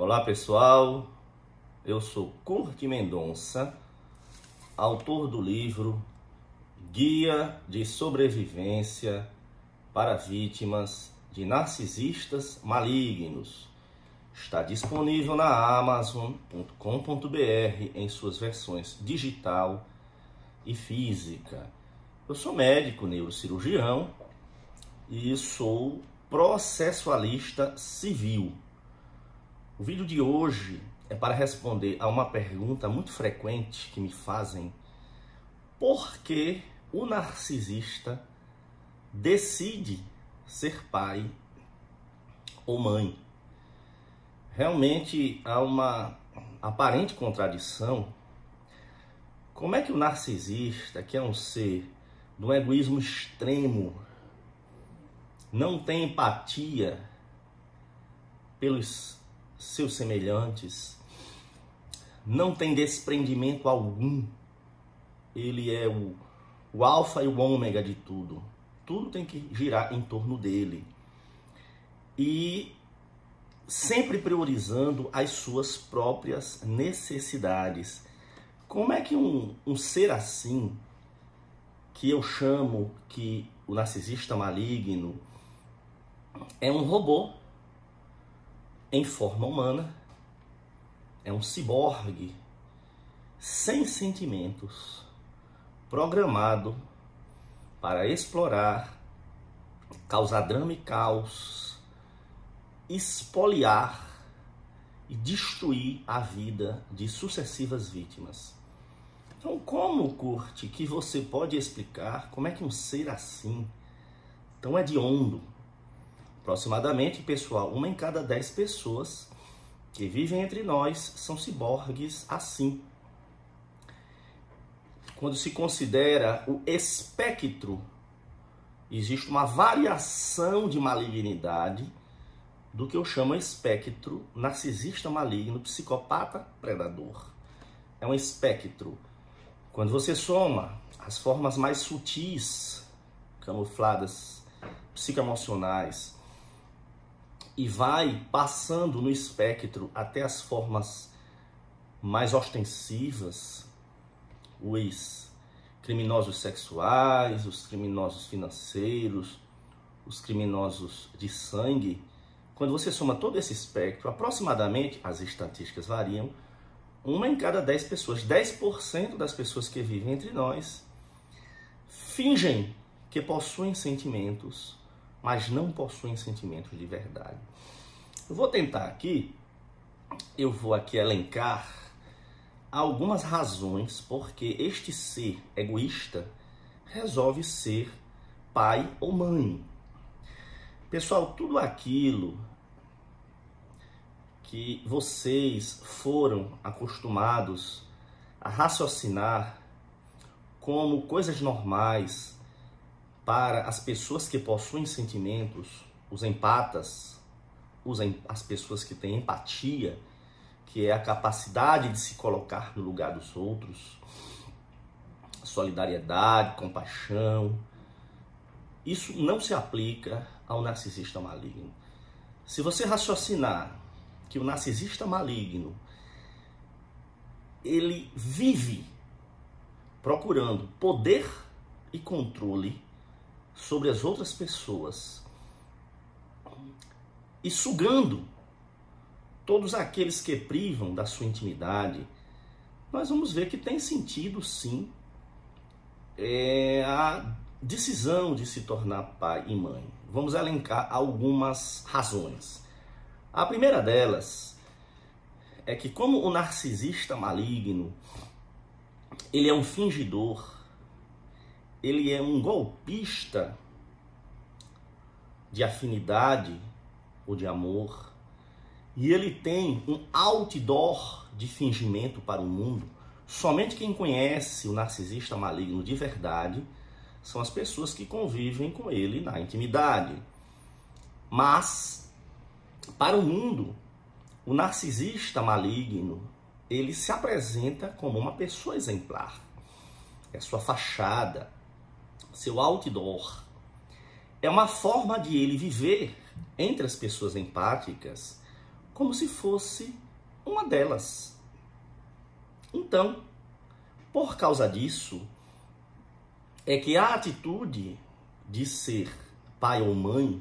Olá pessoal, eu sou Curti Mendonça, autor do livro Guia de Sobrevivência para Vítimas de Narcisistas Malignos. Está disponível na Amazon.com.br em suas versões digital e física. Eu sou médico neurocirurgião e sou processualista civil. O vídeo de hoje é para responder a uma pergunta muito frequente que me fazem: por que o narcisista decide ser pai ou mãe? Realmente há uma aparente contradição. Como é que o narcisista, que é um ser do egoísmo extremo, não tem empatia pelos seus semelhantes, não tem desprendimento algum. Ele é o, o alfa e o ômega de tudo. Tudo tem que girar em torno dele. E sempre priorizando as suas próprias necessidades. Como é que um, um ser assim, que eu chamo que o narcisista maligno é um robô em forma humana, é um ciborgue sem sentimentos, programado para explorar, causar drama e caos, espoliar e destruir a vida de sucessivas vítimas. Então, como, Curte, que você pode explicar como é que um ser assim, tão hediondo, Aproximadamente, pessoal, uma em cada dez pessoas que vivem entre nós são ciborgues assim. Quando se considera o espectro, existe uma variação de malignidade do que eu chamo espectro narcisista maligno, psicopata predador. É um espectro. Quando você soma as formas mais sutis, camufladas, psicoemocionais, e vai passando no espectro até as formas mais ostensivas, os criminosos sexuais, os criminosos financeiros, os criminosos de sangue. Quando você soma todo esse espectro, aproximadamente, as estatísticas variam, uma em cada dez pessoas, 10% das pessoas que vivem entre nós, fingem que possuem sentimentos mas não possuem sentimentos de verdade. Eu vou tentar aqui, eu vou aqui elencar algumas razões porque este ser egoísta resolve ser pai ou mãe. Pessoal, tudo aquilo que vocês foram acostumados a raciocinar como coisas normais, para as pessoas que possuem sentimentos, os empatas, as pessoas que têm empatia, que é a capacidade de se colocar no lugar dos outros, solidariedade, compaixão. Isso não se aplica ao narcisista maligno. Se você raciocinar que o narcisista maligno ele vive procurando poder e controle sobre as outras pessoas e sugando todos aqueles que privam da sua intimidade, nós vamos ver que tem sentido sim é, a decisão de se tornar pai e mãe. Vamos elencar algumas razões. A primeira delas é que como o narcisista maligno, ele é um fingidor, ele é um golpista de afinidade ou de amor, e ele tem um outdoor de fingimento para o mundo. Somente quem conhece o narcisista maligno de verdade são as pessoas que convivem com ele na intimidade. Mas para o mundo, o narcisista maligno, ele se apresenta como uma pessoa exemplar. É sua fachada, seu outdoor, é uma forma de ele viver entre as pessoas empáticas como se fosse uma delas. Então, por causa disso, é que a atitude de ser pai ou mãe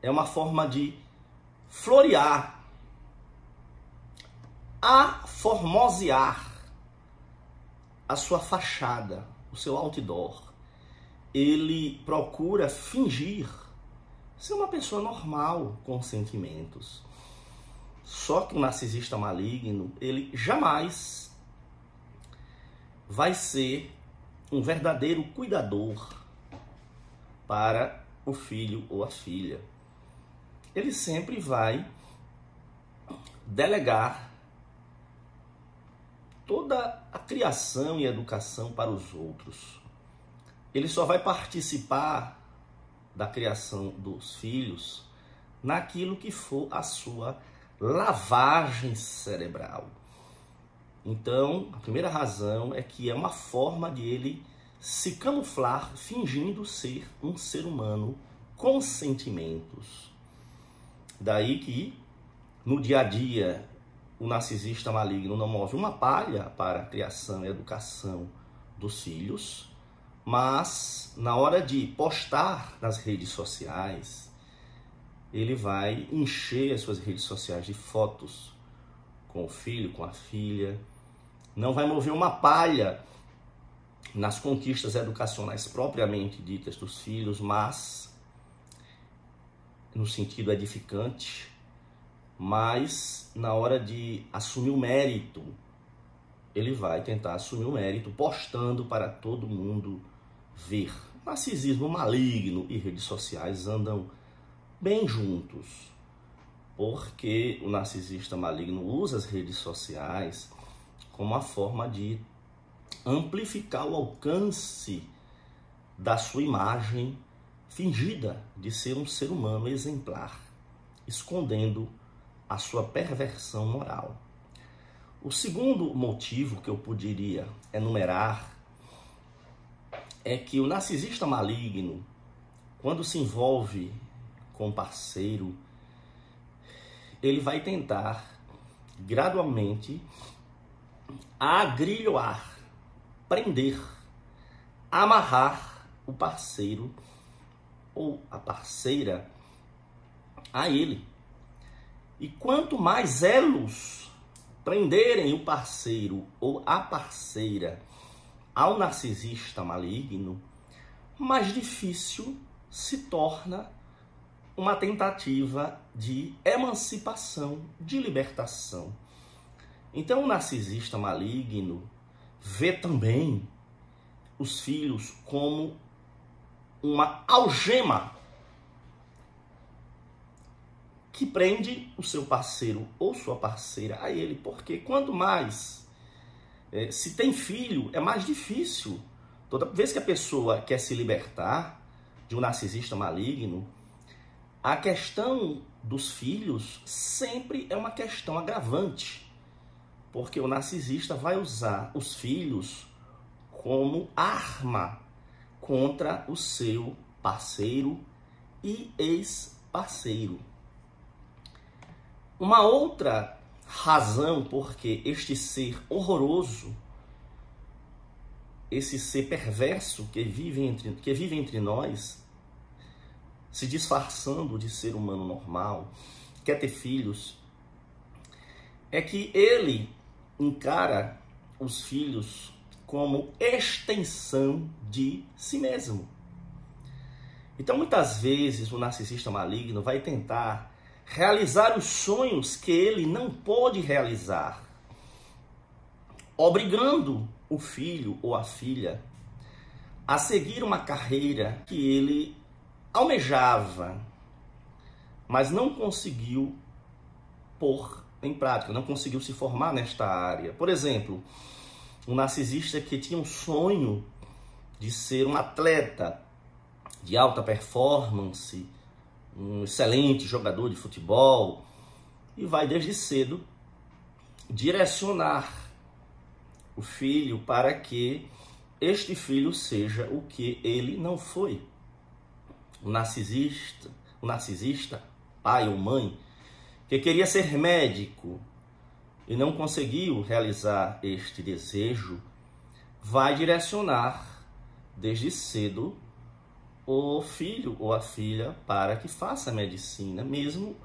é uma forma de florear, aformosear a sua fachada, o seu outdoor. Ele procura fingir ser uma pessoa normal com sentimentos. Só que o narcisista maligno, ele jamais vai ser um verdadeiro cuidador para o filho ou a filha. Ele sempre vai delegar toda a criação e educação para os outros. Ele só vai participar da criação dos filhos naquilo que for a sua lavagem cerebral. Então, a primeira razão é que é uma forma de ele se camuflar fingindo ser um ser humano com sentimentos. Daí que no dia a dia o narcisista maligno não move uma palha para a criação e educação dos filhos, mas na hora de postar nas redes sociais, ele vai encher as suas redes sociais de fotos com o filho, com a filha, não vai mover uma palha nas conquistas educacionais propriamente ditas dos filhos, mas no sentido edificante, mas na hora de assumir o mérito, ele vai tentar assumir o mérito postando para todo mundo ver. Narcisismo maligno e redes sociais andam bem juntos, porque o narcisista maligno usa as redes sociais como uma forma de amplificar o alcance da sua imagem fingida de ser um ser humano exemplar, escondendo a sua perversão moral. O segundo motivo que eu poderia enumerar é que o narcisista maligno, quando se envolve com um parceiro, ele vai tentar gradualmente agrilhoar, prender, amarrar o parceiro ou a parceira a ele. E quanto mais elos prenderem o parceiro ou a parceira ao narcisista maligno, mais difícil se torna uma tentativa de emancipação, de libertação. Então, o narcisista maligno vê também os filhos como uma algema que prende o seu parceiro ou sua parceira a ele, porque quanto mais é, se tem filho, é mais difícil. Toda vez que a pessoa quer se libertar de um narcisista maligno, a questão dos filhos sempre é uma questão agravante, porque o narcisista vai usar os filhos como arma contra o seu parceiro e ex-parceiro. Uma outra razão porque este ser horroroso, esse ser perverso que vive entre, que vive entre nós, se disfarçando de ser humano normal, quer ter filhos, é que ele encara os filhos como extensão de si mesmo. Então, muitas vezes, o narcisista maligno vai tentar realizar os sonhos que ele não pode realizar, obrigando o filho ou a filha a seguir uma carreira que ele almejava, mas não conseguiu pôr em prática, não conseguiu se formar nesta área. Por exemplo, um narcisista que tinha um sonho de ser um atleta de alta performance, um excelente jogador de futebol e vai desde cedo direcionar o filho para que este filho seja o que ele não foi. O narcisista o narcisista, pai ou mãe, que queria ser médico e não conseguiu realizar este desejo, vai direcionar desde cedo o filho ou a filha para que faça medicina, mesmo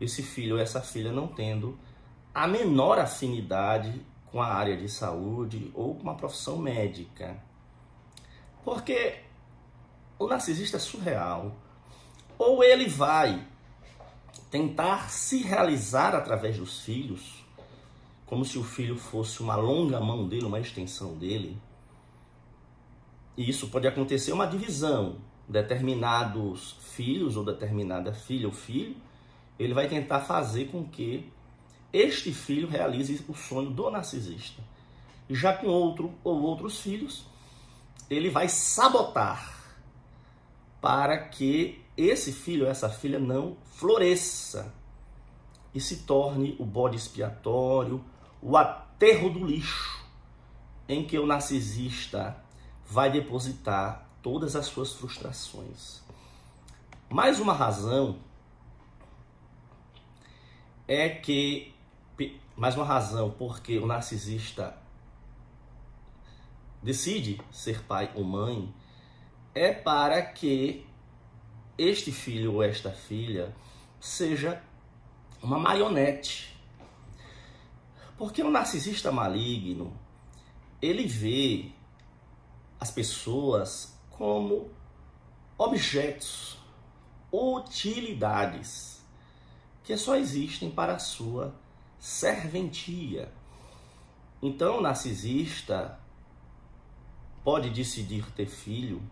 esse filho ou essa filha não tendo a menor afinidade com a área de saúde ou com a profissão médica. Porque o narcisista é surreal. Ou ele vai tentar se realizar através dos filhos, como se o filho fosse uma longa mão dele, uma extensão dele. E isso pode acontecer uma divisão. Determinados filhos ou determinada filha ou filho, ele vai tentar fazer com que este filho realize o sonho do narcisista. E já com outro ou outros filhos, ele vai sabotar para que esse filho ou essa filha não floresça e se torne o bode expiatório, o aterro do lixo, em que o narcisista vai depositar todas as suas frustrações. Mais uma razão é que mais uma razão porque o narcisista decide ser pai ou mãe é para que este filho ou esta filha seja uma marionete. Porque o narcisista maligno, ele vê as pessoas como objetos, utilidades, que só existem para a sua serventia. Então, o narcisista pode decidir ter filho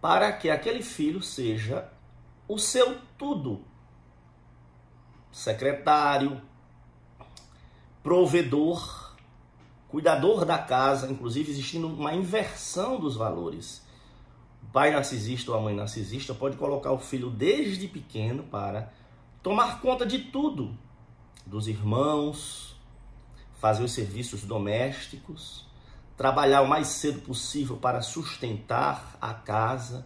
para que aquele filho seja o seu tudo. Secretário, provedor, cuidador da casa, inclusive existindo uma inversão dos valores. O pai narcisista ou a mãe narcisista pode colocar o filho desde pequeno para tomar conta de tudo, dos irmãos, fazer os serviços domésticos, trabalhar o mais cedo possível para sustentar a casa,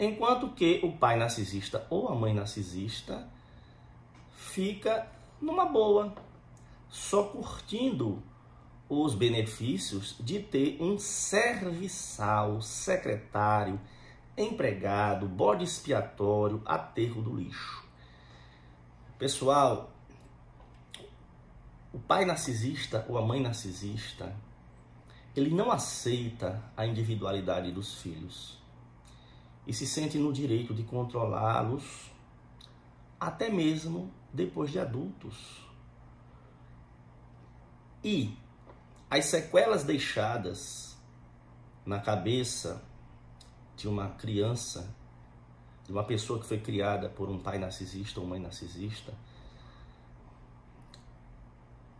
enquanto que o pai narcisista ou a mãe narcisista fica numa boa, só curtindo os benefícios de ter um serviçal, secretário, empregado, bode expiatório, aterro do lixo. Pessoal, o pai narcisista ou a mãe narcisista, ele não aceita a individualidade dos filhos e se sente no direito de controlá-los até mesmo depois de adultos. E as sequelas deixadas na cabeça de uma criança, de uma pessoa que foi criada por um pai narcisista ou mãe narcisista,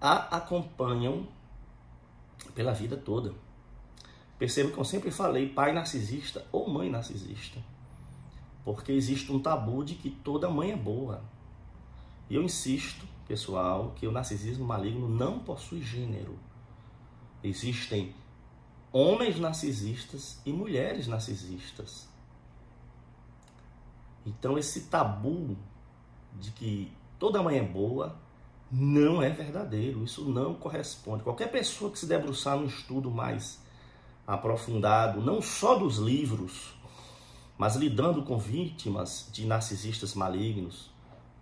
a acompanham pela vida toda. Perceba que eu sempre falei pai narcisista ou mãe narcisista. Porque existe um tabu de que toda mãe é boa. E eu insisto, pessoal, que o narcisismo maligno não possui gênero. Existem homens narcisistas e mulheres narcisistas. Então esse tabu de que toda mãe é boa não é verdadeiro, isso não corresponde. Qualquer pessoa que se debruçar num estudo mais aprofundado, não só dos livros, mas lidando com vítimas de narcisistas malignos,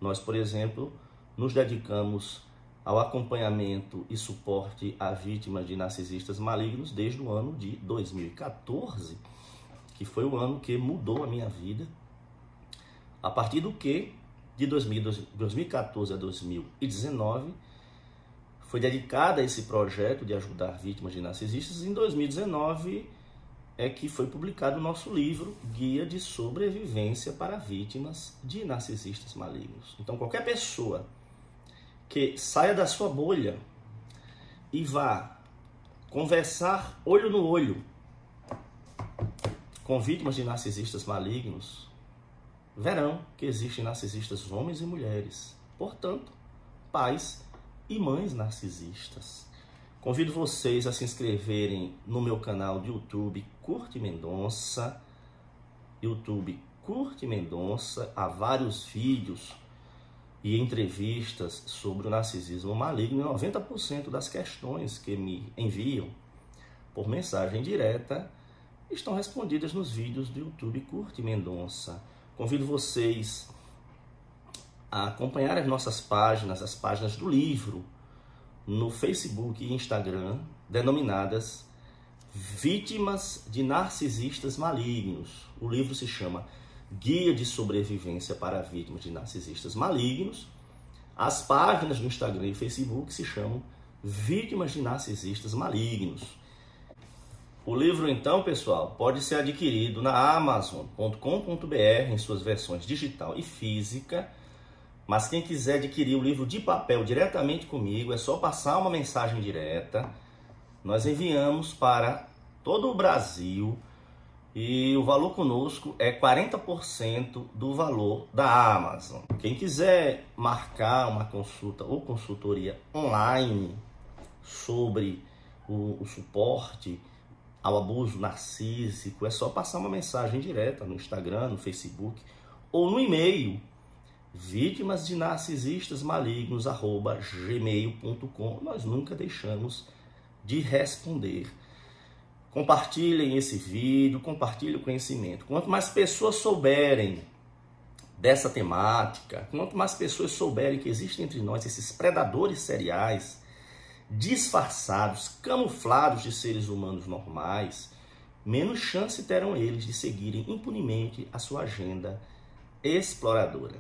nós, por exemplo, nos dedicamos ao acompanhamento e suporte a vítimas de narcisistas malignos desde o ano de 2014, que foi o ano que mudou a minha vida, a partir do que de 2014 a 2019 foi dedicada a esse projeto de ajudar vítimas de narcisistas. Em 2019 é que foi publicado o nosso livro Guia de Sobrevivência para Vítimas de Narcisistas Malignos. Então, qualquer pessoa que saia da sua bolha e vá conversar olho no olho com vítimas de narcisistas malignos, verão que existem narcisistas homens e mulheres. Portanto, pais e mães narcisistas. Convido vocês a se inscreverem no meu canal de YouTube Curte Mendonça, YouTube Curte Mendonça há vários vídeos e entrevistas sobre o narcisismo maligno. E 90% das questões que me enviam por mensagem direta estão respondidas nos vídeos do YouTube Curte Mendonça. Convido vocês a acompanhar as nossas páginas, as páginas do livro, no Facebook e Instagram, denominadas Vítimas de Narcisistas Malignos. O livro se chama Guia de Sobrevivência para Vítimas de Narcisistas Malignos. As páginas do Instagram e Facebook se chamam Vítimas de Narcisistas Malignos. O livro, então, pessoal, pode ser adquirido na Amazon.com.br em suas versões digital e física. Mas quem quiser adquirir o livro de papel diretamente comigo, é só passar uma mensagem direta. Nós enviamos para todo o Brasil e o valor conosco é 40% do valor da Amazon. Quem quiser marcar uma consulta ou consultoria online sobre o, o suporte ao abuso narcísico, é só passar uma mensagem direta no Instagram, no Facebook ou no e-mail vítimas de narcisistas malignos gmail.com. Nós nunca deixamos de responder. Compartilhem esse vídeo, compartilhem o conhecimento. Quanto mais pessoas souberem dessa temática, quanto mais pessoas souberem que existem entre nós esses predadores seriais disfarçados, camuflados de seres humanos normais, menos chance terão eles de seguirem impunemente a sua agenda exploradora.